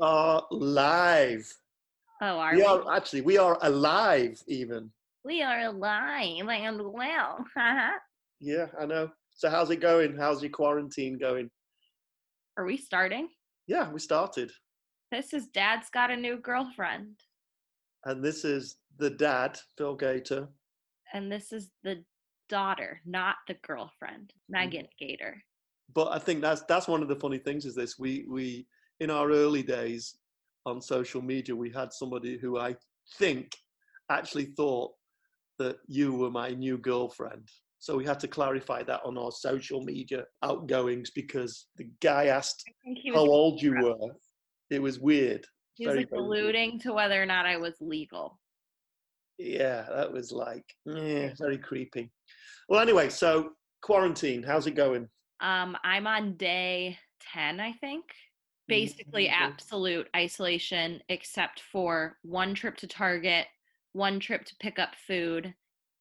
Are live. Oh, are We we? are actually we are alive even. We are alive and well. Haha. Uh-huh. Yeah, I know. So how's it going? How's your quarantine going? are we starting? Yeah, we started. This is Dad's got a new girlfriend, And this is the dad, Phil Gator. and this is the daughter, not the girlfriend, mm. Meghan Gator. But I think that's that's one of the funny things is this. We we in our early days on social media we had somebody who I think actually thought that you were my new girlfriend. So we had to clarify that on our social media outgoings because the guy asked I think he how old you were. It was weird. he was very, like very weird. alluding to whether or not I was legal. Yeah, that was like eh, very creepy. Well, anyway, so quarantine, how's it going? Um, I'm on day 10, I think. Mm-hmm, basically, okay. absolute isolation, except for one trip to Target, one trip to pick up food,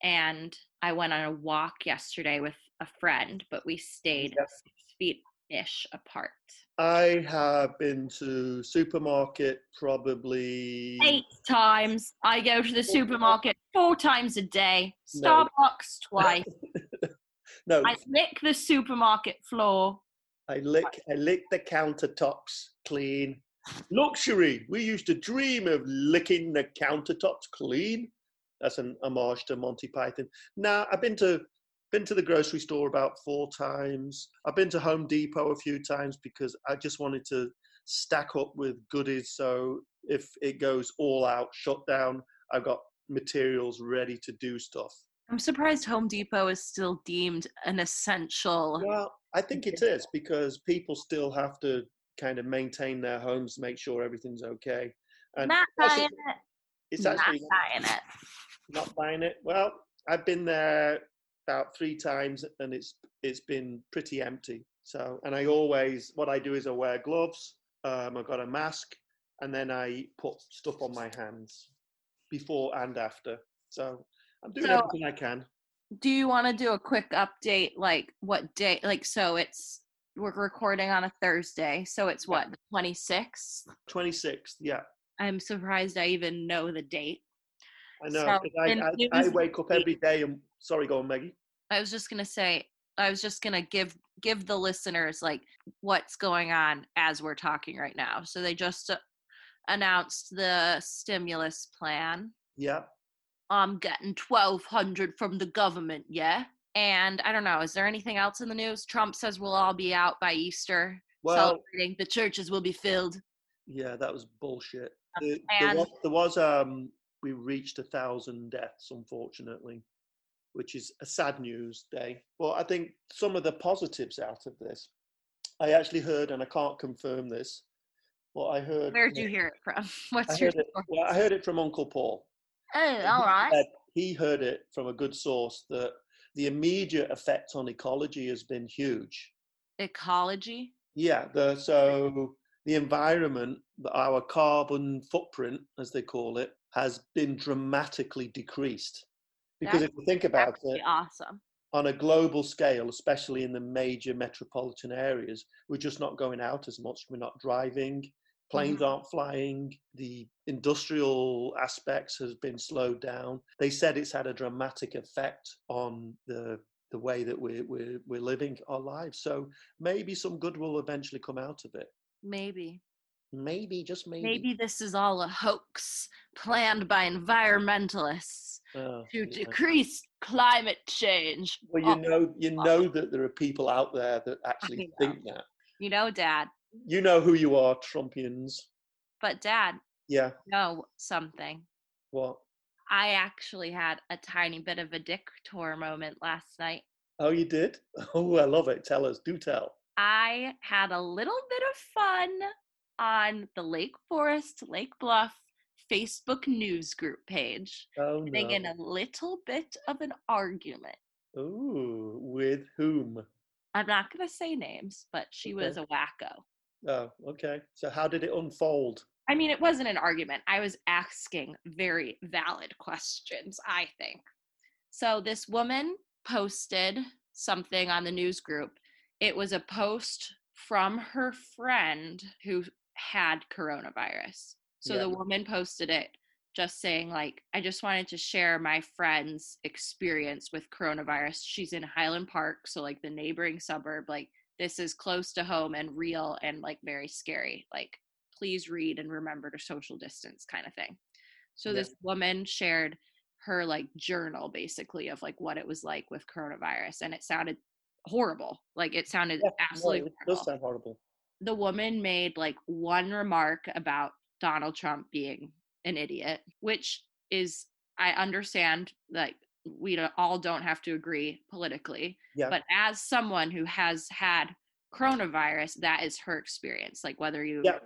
and I went on a walk yesterday with a friend, but we stayed Yep. six feet ish apart. I have been to supermarket probably Eight times. I go to the supermarket four times a day, No. Starbucks twice. no. I lick the supermarket floor. I lick I lick the countertops clean. Luxury. We used to dream of licking the countertops clean. That's an homage to Monty Python. Now I've been to been to the grocery store about four times. I've been to Home Depot a few times because I just wanted to stack up with goodies. So if it goes all out, shut down, I've got materials ready to do stuff. I'm surprised Home Depot is still deemed an essential. Well, I think it is because people still have to kind of maintain their homes, make sure everything's okay. And Not buying it. it's Not actually buying it. not buying it. Well, I've been there about three times and it's it's been pretty empty. So, and I always what I do is I wear gloves. Um, I've got a mask, and then I put stuff on my hands before and after. So I'm doing So- everything I can. Do you want to do a quick update? Like what day? Like, so it's, we're recording on a Thursday. So it's what, the 26th? 26th, yeah. I'm surprised I even know the date. I know. So, I, I, I wake up every day and sorry, go on, Maggie. I was just gonna say, I was just gonna give give the listeners like what's going on as we're talking right now. So they just uh, announced the stimulus plan. Yeah. I'm getting twelve hundred from the government, yeah. And I don't know, is there anything else in the news? Trump says we'll all be out by Easter, Well, celebrating. The churches will be filled. yeah, that was bullshit. Um, There, there was, there was um, we reached a thousand deaths, unfortunately, which is a sad news day. But I think some of the positives out of this, I actually heard, and I can't confirm this, but I heard. Where'd you hear it from? I What's your it, well, I heard it from Uncle Paul. Oh, all right. he He heard it from a good source that the immediate effect on ecology has been huge. Ecology. Yeah, the so the environment, our carbon footprint, as they call it, has been dramatically decreased. Because if you think about it, awesome. on a global scale, especially in the major metropolitan areas, we're just not going out as much. We're not driving. Planes mm-hmm. aren't flying. The industrial aspects has been slowed down. They said it's had a dramatic effect on the the way that we're we're, we're living our lives. So maybe some good will eventually come out of it. Maybe. Maybe, just maybe. Maybe this is all a hoax planned by environmentalists Oh, to yeah. decrease climate change. Well, you Oh, know, you know that there are people out there that actually think that. You know, Dad. You know who you are, Trumpians. But Dad, Yeah. know something. What? I actually had a tiny bit of a dick tour moment last night. Oh, you did? Oh, I love it. Tell us. Do tell. I had a little bit of fun on the Lake Forest, Lake Bluff Facebook news group page, Oh getting in a little bit of an argument. Ooh, with whom? I'm not going to say names, but she was a wacko. Oh, okay. So how did it unfold? I mean, it wasn't an argument. I was asking very valid questions, I think. So this woman posted something on the news group. It was a post from her friend who had coronavirus. So Yeah. the woman posted it just saying like I just wanted to share my friend's experience with coronavirus. She's in Highland Park, so like the neighboring suburb like this is close to home and real and like very scary. Like please read and remember to social distance kind of thing. So Yeah. this woman shared her like journal basically of like what it was like with coronavirus and it sounded horrible. Like it sounded Yeah, no, absolutely it horrible does sound horrible. the woman made like one remark about Donald Trump being an idiot, which is I understand like we all don't have to agree politically, Yeah. but as someone who has had coronavirus, that is her experience. Like whether you Yeah.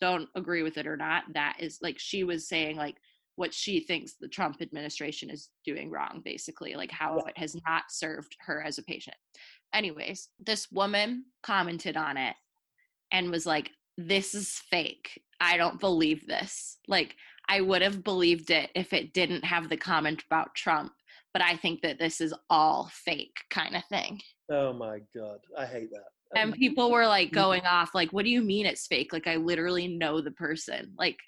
don't agree with it or not, that is like she was saying like what she thinks the Trump administration is doing wrong, basically, like how Yeah. it has not served her as a patient. Anyways, this woman commented on it and was like, This is fake. I don't believe this. Like, I would have believed it if it didn't have the comment about Trump, but I think that this is all fake kind of thing. Oh my god, I hate that. And people were like Mhm. going off, like, what do you mean it's fake? Like, I literally know the person. Like,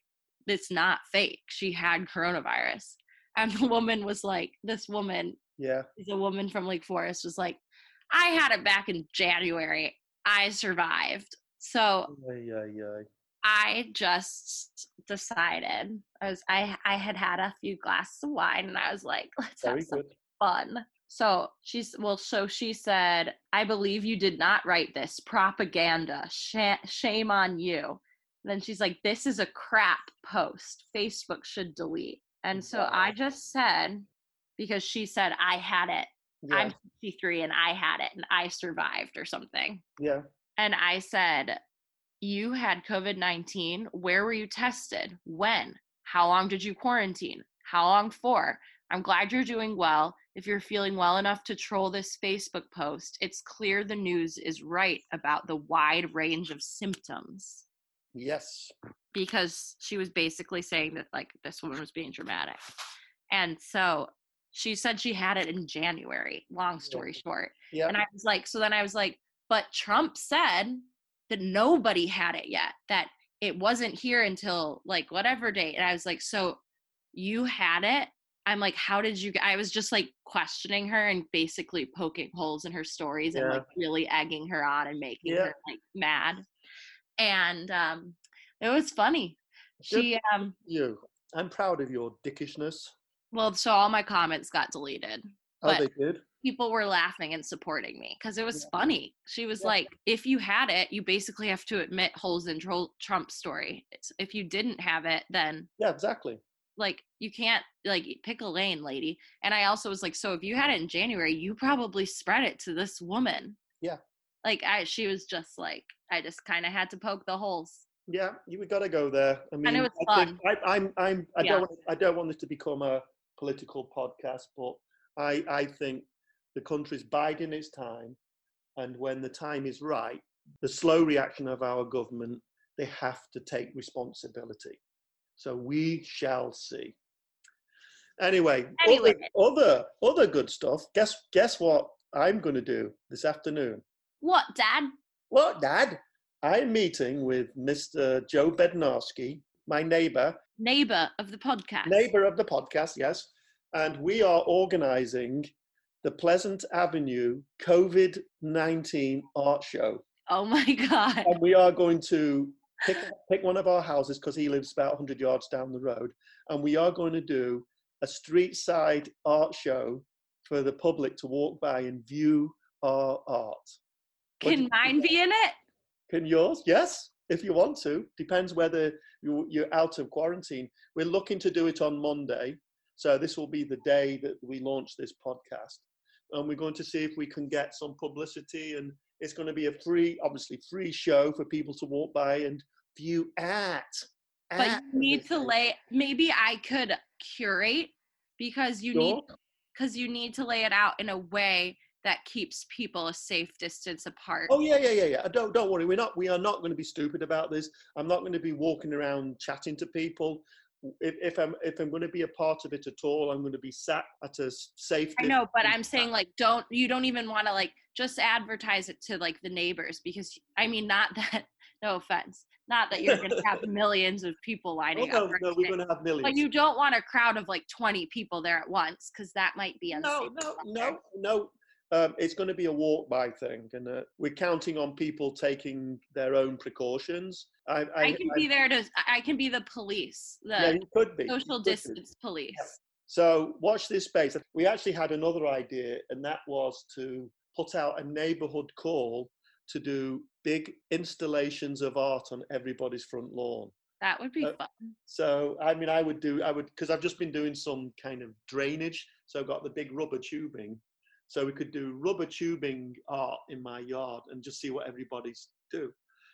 it's not fake. She had coronavirus. And the woman was like, this woman yeah, is a woman from Lake Forest, was like, I had it back in January. I survived. So Ay, ay, ay. I just decided I was I I had had a few glasses of wine and I was like, let's very have some good. fun. So she's well, so she said, I believe you did not write this propaganda. Sh- shame on you. then she's like, this is a crap post. Facebook should delete. And so I just said, because she said I had it. Yeah, I'm 63 and I had it and I survived or something. yeah, And I said, You had COVID 19. Where were you tested? When? How long did you quarantine? How long for? I'm glad you're doing well. If you're feeling well enough to troll this Facebook post, it's clear the news is right about the wide range of symptoms. yes, Because she was basically saying that, like, this woman was being dramatic. And so she said she had it in January, long story short. yeah, And I was like, so then I was like, but Trump said that nobody had it yet, that it wasn't here until like whatever date. And I was like, so you had it? I'm like, how did you? g-" I was just like questioning her and basically poking holes in her stories and like really egging her on and making Yeah. her like mad. And um, it was funny. Good She, um, you. I'm proud of your dickishness. well, so all my comments got deleted. Oh, they did. People were laughing and supporting me because it was Yeah. funny. She was Yeah. like, if you had it, you basically have to admit holes in Trump's story. It's, if you didn't have it, then Yeah, exactly. like you can't like pick a lane, lady. And I also was like, so if you had it in January, you probably spread it to this woman. Yeah. Like I, she was just like, I just kind of had to poke the holes. Yeah, you got to go there. I mean, it was I think I, I'm, I'm, I Yeah. don't, I don't want this to become a political podcast, but I, I think the country's biding its time, and when the time is right, the slow reaction of our government, they have to take responsibility. So we shall see. Anyway, Anyway. Other, other, other good stuff. Guess, guess what? I'm going to do this afternoon. What, Dad? What, Dad? I'm meeting with Mr. Joe Bednarski, my neighbor, Neighbor of the podcast. neighbor of the podcast, yes. And we are organizing the Pleasant Avenue COVID 19 art show. Oh my God. And we are going to pick, pick one of our houses because he lives about 100 yards down the road. And we are going to do a street side art show for the public to walk by and view our art. What Can mine be in it? Can yours? Yes, if you want to. Depends whether you, you're out of quarantine. We're looking to do it on Monday. So this will be the day that we launch this podcast. And we're going to see if we can get some publicity. And it's going to be a free, obviously, free show for people to walk by and view at. but you need to lay maybe i could curate because you need because you need to lay it out in a way that keeps people a safe distance apart Oh yeah, yeah, yeah, yeah. Don't don't worry. We're not. We are not going to be stupid about this. I'm not going to be walking around chatting to people. If, if I'm if I'm going to be a part of it at all, I'm going to be sat at a safe. i know but i'm saying like don't you don't even want to like just advertise it to like the neighbors because i mean not that No offense. Not that you're going to have millions of people Oh, lining no, up. no, we're going to have millions. But you don't want a crowd of like 20 people there at once because that might be unsafe. no, no, no, no. Um, it's going to be a walk by thing, and uh, we're counting on people taking their own precautions. I, I, I can be there to. I can be the police, the yeah, you could be. social could be. distance police. So watch this space. We actually had another idea, and that was to put out a neighbourhood call to do big installations of art on everybody's front lawn. That would be Uh, fun. So I mean, I would do, I would, because I've just been doing some kind of drainage. So I've got the big rubber tubing. So we could do rubber tubing art in my yard and just see what everybody's do.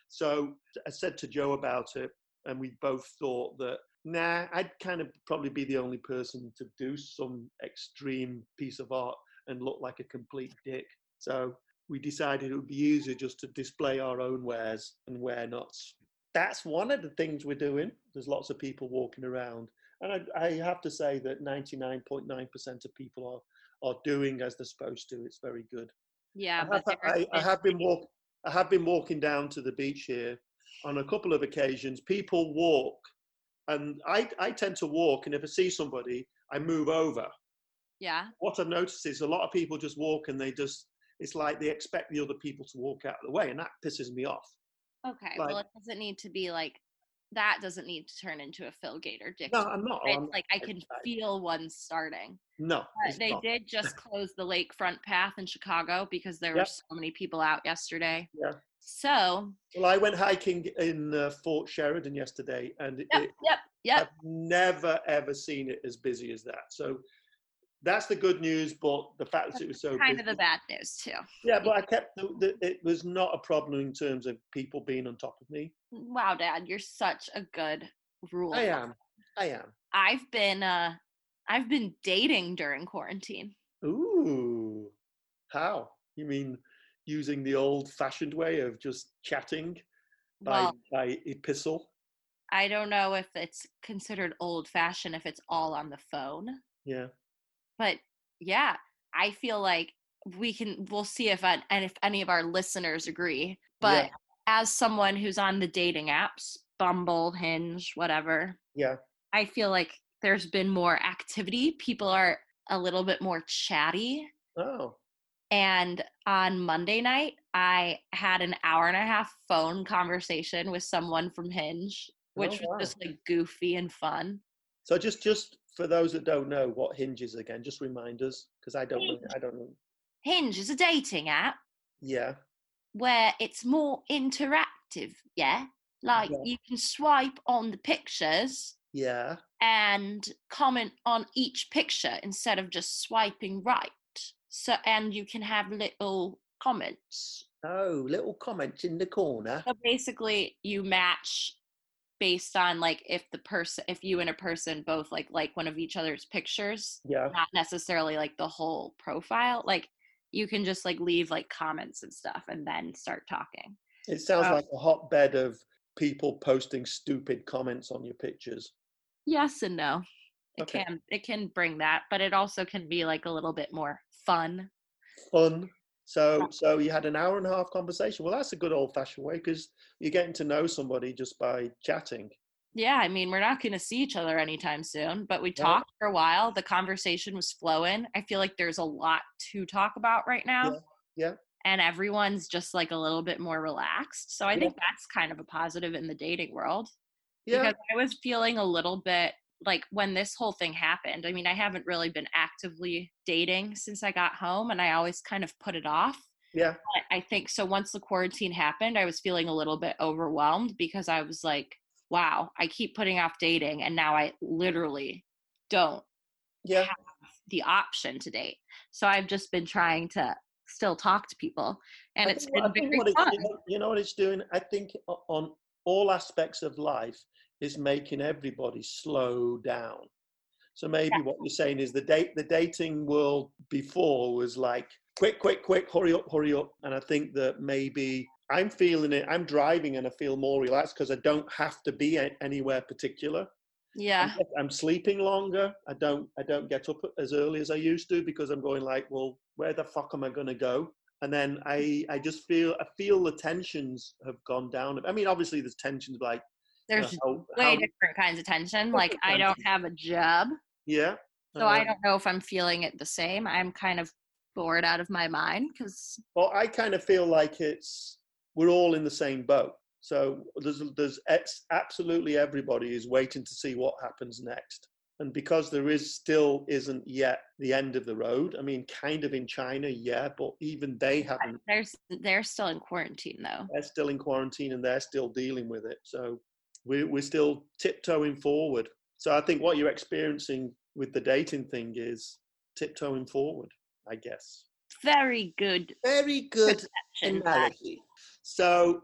So I said to Joe about it, and we both thought that, nah, I'd kind of probably be the only person to do some extreme piece of art and look like a complete dick. So we decided it would be easier just to display our own wares and wear nuts. That's one of the things we're doing. There's lots of people walking around. And I, I have to say that 99.9% of people are, are doing as they're supposed to. It's very good. Yeah, I have, I, I have been walk, I have been walking down to the beach here on a couple of occasions. People walk, and I, I tend to walk, and if I see somebody, I move over. Yeah. What I've noticed is a lot of people just walk, and they just it's like they expect the other people to walk out of the way, and that pisses me off. Okay. Like- well, it doesn't need to be like that. Doesn't need to turn into a Phil Gator dick. No. I'm not. It's I'm, like I can feel one starting. no, But they not. did just close the lakefront path in Chicago because there were so many people out yesterday. Yeah. So Well, I went hiking in uh, Fort Sheridan yesterday, and it, yep, it, yep, yep. I've never ever seen it as busy as that. So that's the good news. But the fact that it was so kind busy, of the bad news too. yeah. But I kept the, the, it was not a problem in terms of people being on top of me. Wow, Dad, you're such a good rule. I am. I am. I've been uh I've been dating during quarantine. Ooh, how? You mean using the old-fashioned way of just chatting by Well, by epistle? I don't know if it's considered old fashioned if it's all on the phone. Yeah. But yeah, I feel like we can we'll see if I, and if any of our listeners agree. But Yeah. As someone who's on the dating apps, Bumble, Hinge, whatever, Yeah. I feel like there's been more activity. People are a little bit more chatty. Oh. And on Monday night, I had an hour and a half phone conversation with someone from Hinge, which Oh, was just like goofy and fun. So just just for those that don't know what Hinge is again, just remind us because I don't. I don't know. Hinge is a dating app Yeah. Where it's more interactive, yeah? Like Yeah. you can swipe on the pictures Yeah. and comment on each picture instead of just swiping right. So and you can have little comments. Oh, little comments in the corner. So basically you match based on like if the person if you and a person both like like one of each other's pictures, Yeah. not necessarily like the whole profile. Like you can just like leave like comments and stuff and then start talking. It sounds Uh, like a hotbed of people posting stupid comments on your pictures. Yes and no. It Okay. can it can bring that, but it also can be like a little bit more fun. Fun. So so you had an hour and a half conversation. Well, that's a good old fashioned way because you're getting to know somebody just by chatting. Yeah, I mean, we're not going to see each other anytime soon, but we Yeah. talked for a while. The conversation was flowing. I feel like there's a lot to talk about right now. Yeah, yeah. And everyone's just like a little bit more relaxed. So I Yeah. think that's kind of a positive in the dating world. Yeah. Because I was feeling a little bit like when this whole thing happened. I mean, I haven't really been actively dating since I got home and I always kind of put it off. Yeah. But I think so once the quarantine happened, I was feeling a little bit overwhelmed because I was like, wow, I keep putting off dating and now I literally don't Yeah. have the option to date. So I've just been trying to still talk to people and I it's think been what- I think very what it- you, know, what it's doing? I think on all aspects of life is making everybody slow down. So maybe what you're saying is the date the dating world before was like quick, quick, quick, hurry up, hurry up. And I think that maybe I'm feeling it. I'm driving and I feel more relaxed because I don't have to be anywhere particular. Yeah. I'm, I'm sleeping longer. I don't I don't get up as early as I used to because I'm going like, well, where the fuck am I going to go? and then I I just feel I feel the tensions have gone down. I mean, obviously there's tensions like you know, There's how- way how- different kinds of tension. Like I don't have a job, yeah. so I uh, don't know if I'm feeling it the same. I'm kind of bored out of my mind because Well, I kind of feel like it's we're all in the same boat. So there's there's ex, absolutely everybody is waiting to see what happens next. And because there is still isn't yet the end of the road. I mean, kind of in China, yeah, but even they haven't. there's they're still in quarantine though. They're still in quarantine and they're still dealing with it. So we're we're still tiptoeing forward. So I think what you're experiencing with the dating thing is tiptoeing forward. I guess. Very good. Very good perception, analogy. So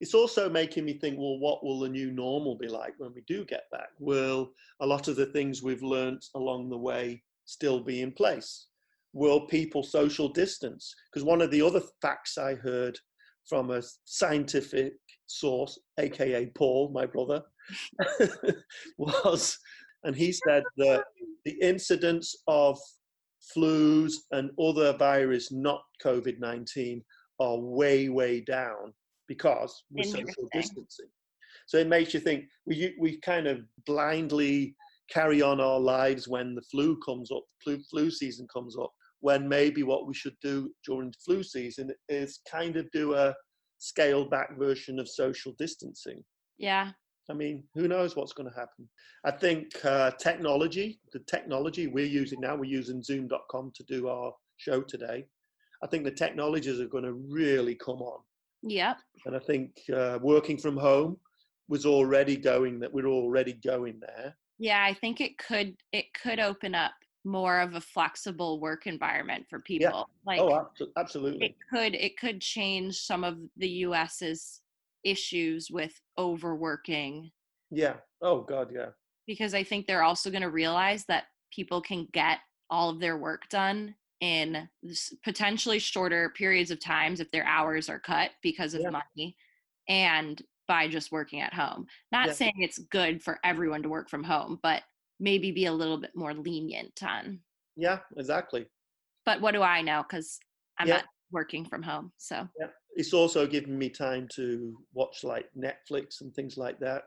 it's also making me think, well, what will the new normal be like when we do get back? Will a lot of the things we've learnt along the way still be in place? Will people social distance? Because one of the other facts I heard from a scientific source, aka Paul, my brother, was, and he said that the incidence of flus and other virus, not COVID 19, are way, way down because we're social distancing. So it makes you think we, we kind of blindly carry on our lives when the flu comes up, flu, flu season comes up, when maybe what we should do during flu season is kind of do a scaled back version of social distancing. Yeah. I mean, who knows what's going to happen? I think uh, technology, the technology we're using now, we're using Zoom.com to do our show today. I think the technologies are going to really come on. Yeah. And I think uh, working from home was already going, that we're already going there. Yeah, I think it could it could open up more of a flexible work environment for people. Like oh, absolutely. it could it could change some of the US's issues with overworking Yeah. Oh, God, yeah. because I think they're also going to realize that people can get all of their work done in potentially shorter periods of times if their hours are cut because of Yeah. money and by just working at home. Not Yeah. saying it's good for everyone to work from home, but maybe be a little bit more lenient on. Yeah, exactly. But what do I know cuz I'm Yeah. not working from home. So, it's also given me time to watch like Netflix and things like that.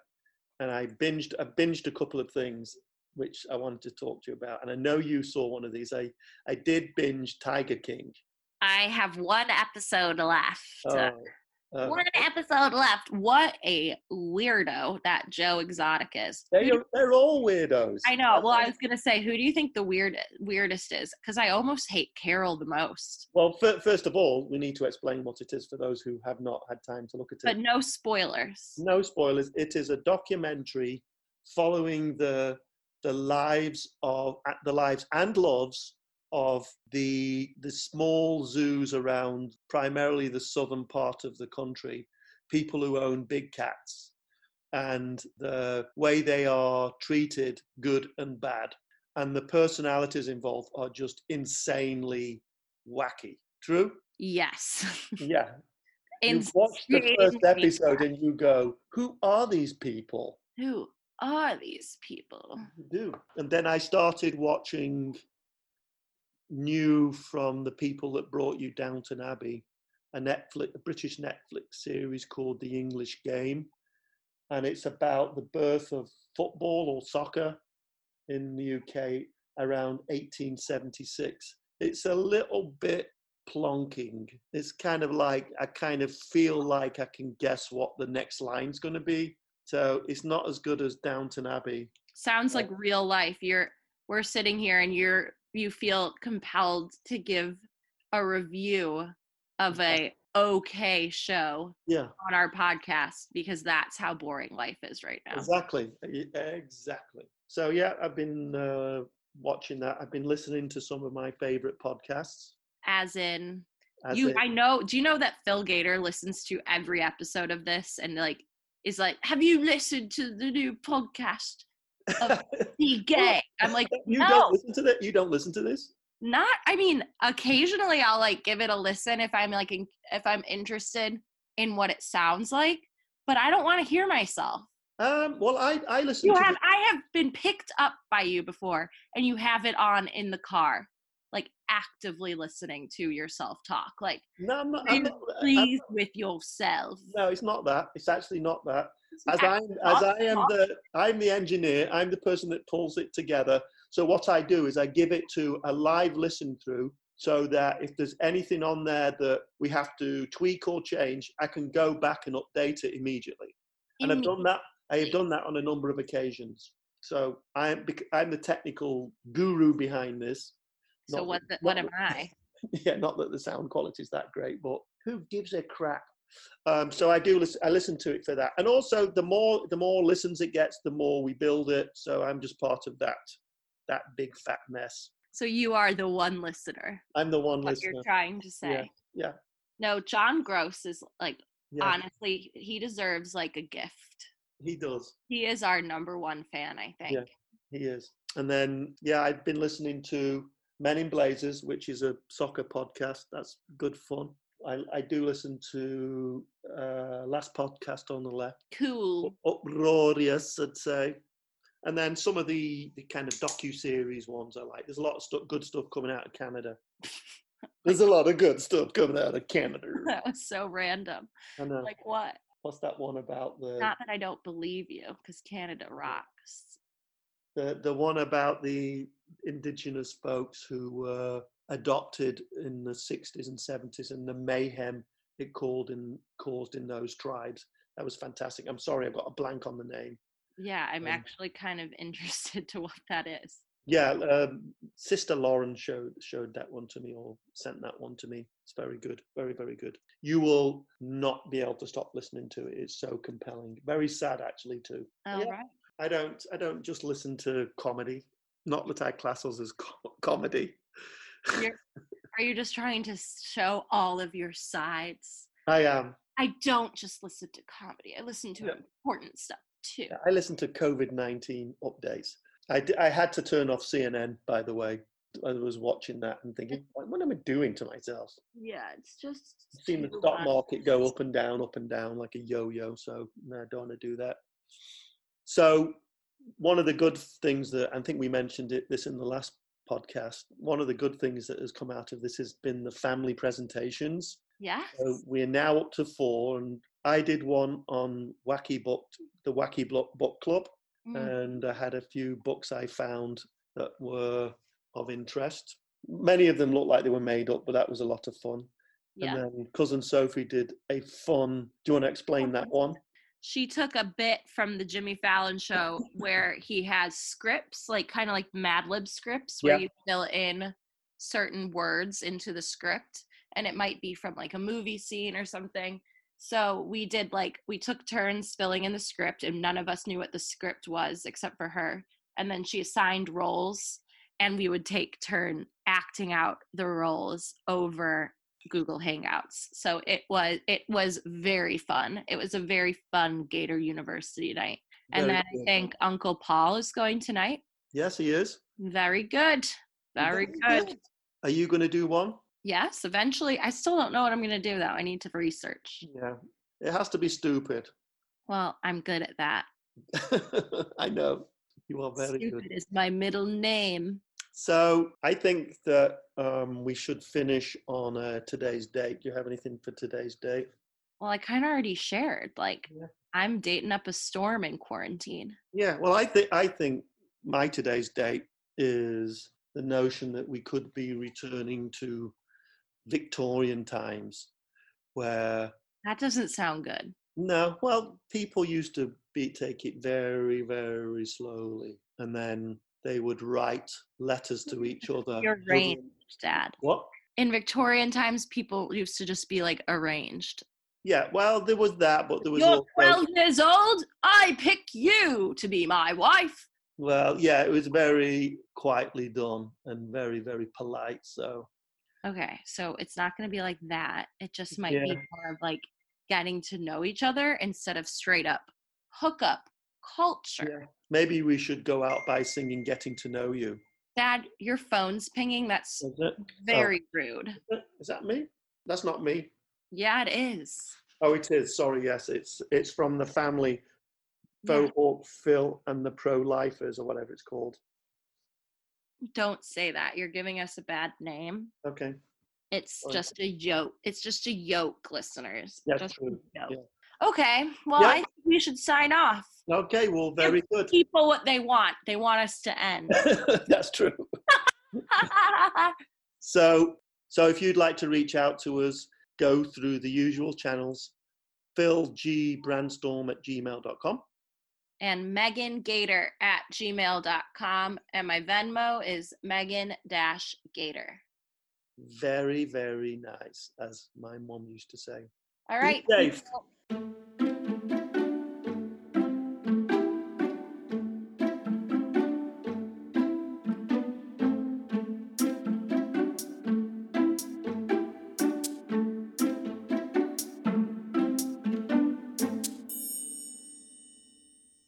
And I binged, I binged a couple of things which I wanted to talk to you about. And I know you saw one of these. I, I did binge Tiger King. I have one episode left. Oh, uh, one episode left. What a weirdo that Joe Exotic is. They are, they're all weirdos. I know. Well, I was gonna say, who do you think the weird weirdest is? Because I almost hate Carol the most. Well, fir- first of all, we need to explain what it is for those who have not had time to look at it. But no spoilers. no spoilers. It is a documentary following the the lives of the lives and loves of the the small zoos around primarily the southern part of the country, people who own big cats, and the way they are treated, good and bad, and the personalities involved are just insanely wacky. True? Yes. Yeah. You watch the first episode and you go, "Who are these people?" Who are these people? Do. And then I started watching new from the people that brought you Downton Abbey, a Netflix, a British Netflix series called The English Game, and it's about the birth of football or soccer in the UK around 1876. It's a little bit plonking. It's kind of like I kind of feel like I can guess what the next line's going to be. So it's not as good as Downton Abbey. Sounds like real life. You're we're sitting here and you're you feel compelled to give a review of a okay show Yeah, on our podcast because that's how boring life is right now. exactly, exactly. So yeah, I've been uh, watching that. I've been listening to some of my favorite podcasts. As in as you in- I know do you know that Phil Gator listens to every episode of this and like is like, have you listened to the new podcast of Be Gay? I'm like, you no. don't listen to that. You don't listen to this. not i mean occasionally i'll like give it a listen if i'm like in, if i'm interested in what it sounds like but i don't want to hear myself Um, well, I I listen you to have the- i have been picked up by you before and you have it on in the car like actively listening to yourself talk. Like No, I'm not. I'm not uh, I'm- pleased with yourself. no, it's not that. It's actually not that. It's As I'm, as I am the, I'm the engineer. I'm the person that pulls it together. So what I do is I give it to a live listen through, so that if there's anything on there that we have to tweak or change, I can go back and update it immediately. And I've done that. I have done that on a number of occasions. So I'm I'm the technical guru behind this. So what? that- what am I? yeah, not that the sound quality is that great, but who gives a crap? Um, so I do listen. I listen to it for that, and also the more the more listens it gets, the more we build it. So I'm just part of that that big fat mess. So you are the one listener. I'm the one What listener. you're trying to say. yeah. No, John Gross is like Yeah, honestly, he deserves like a gift. he does. He is our number one fan, I think. Yeah. He is. And then yeah, I've been listening to Men in Blazers, which is a soccer podcast. That's good fun. I, I do listen to uh, last podcast on the left. Cool. uproarious, I'd say. And then some of the, the kind of docu series ones I like. There's a lot of stuff, good stuff coming out of Canada. There's a lot of good stuff coming out of Canada. That was so random. I know. Like what? What's that one about the Not that I don't believe you, because Canada rocks. the the one about the indigenous folks who were adopted in the 60s and 70s and the mayhem it called in caused in those tribes. That was fantastic. I'm sorry, I've got a blank on the name. Yeah, I'm Um, actually kind of interested to what that is. Yeah, um, Sister Lauren showed showed that one to me or sent that one to me. It's very good, very very good. You will not be able to stop listening to it. It's so compelling. Very sad actually too. All Yeah. right. I don't I don't just listen to comedy. Not that I class us as co- comedy. You're- Are you just trying to show all of your sides? I am. I don't just listen to comedy. I listen to Yeah. important stuff too. Yeah, I listen to COVID nineteen updates. I, d- I had to turn off CNN by the way. I was watching that and thinking, what, am I doing to myself? Yeah, it's just seen the stock market go up and down, up and down like a yo-yo. So no, I don't want to do that. So one of the good things that I think we mentioned it this in the last podcast. One of the good things that has come out of this has been the family presentations. Yes. So we're now up to four, and I did one on Wacky Book, the Wacky Book Book Club, Mm. and I had a few books I found that were of interest. Many of them looked like they were made up, but that was a lot of fun. yeah. And then cousin Sophie did a fun. Do you want to explain that one? She took a bit from the Jimmy Fallon show where he has scripts, like kind of like Mad Lib scripts, where Yeah. you fill in certain words into the script, and it might be from like a movie scene or something. So we did like we took turns filling in the script, and none of us knew what the script was except for her. And then she assigned roles, and we would take turn acting out the roles over Google Hangouts. So it was it was very fun. It was a very fun Gator University night. And Very then I think Uncle Paul is going tonight. Yes, he is. Very good. Very good. Are you going to do one? Yes, eventually. I still don't know what I'm going to do though. I need to research. Yeah. It has to be stupid. Well, I'm good at that. I know. You are very Stupid good. is my middle name. So I think that um, we should finish on uh, today's date. Do you have anything for today's date? Well, I kind of already shared. Like, Yeah. I'm dating up a storm in quarantine. Yeah. Well, I think I think my today's date is the notion that we could be returning to Victorian times, where That doesn't sound good. No, well, people used to be take it very, very slowly, and then they would write letters to each other. You're arranged, Dad. What? In Victorian times, people used to just be like arranged. Yeah, well, there was that, but there was You're also 12 years old. I pick you to be my wife. well, yeah, it was very quietly done and very, very polite. So Okay, so it's not going to be like that. It just might be more of like getting to know each other instead of straight up hookup culture. Maybe we should go out by singing "Getting to Know You." Dad, your phone's pinging. That's very oh. rude. Is that me? That's not me. Yeah, it is. Oh, it is. Sorry, yes, it's it's from the family. Faux Hawk Phil and the Pro Lifers or whatever it's called. Don't say that. You're giving us a bad name. Okay. It's just a yoke. It's just a yoke, listeners. That's just true. Yeah. Okay. Well, Yeah. I think we should sign off. Okay. Well, very good. People what they want. They want us to end. That's true. So, so if you'd like to reach out to us, go through the usual channels. Phil G Brandstorm at gmail.com. and Megan Gator at gmail.com. And my Venmo is Megan Dash Gator. Very, very nice, as my mom used to say. All right. safe. people.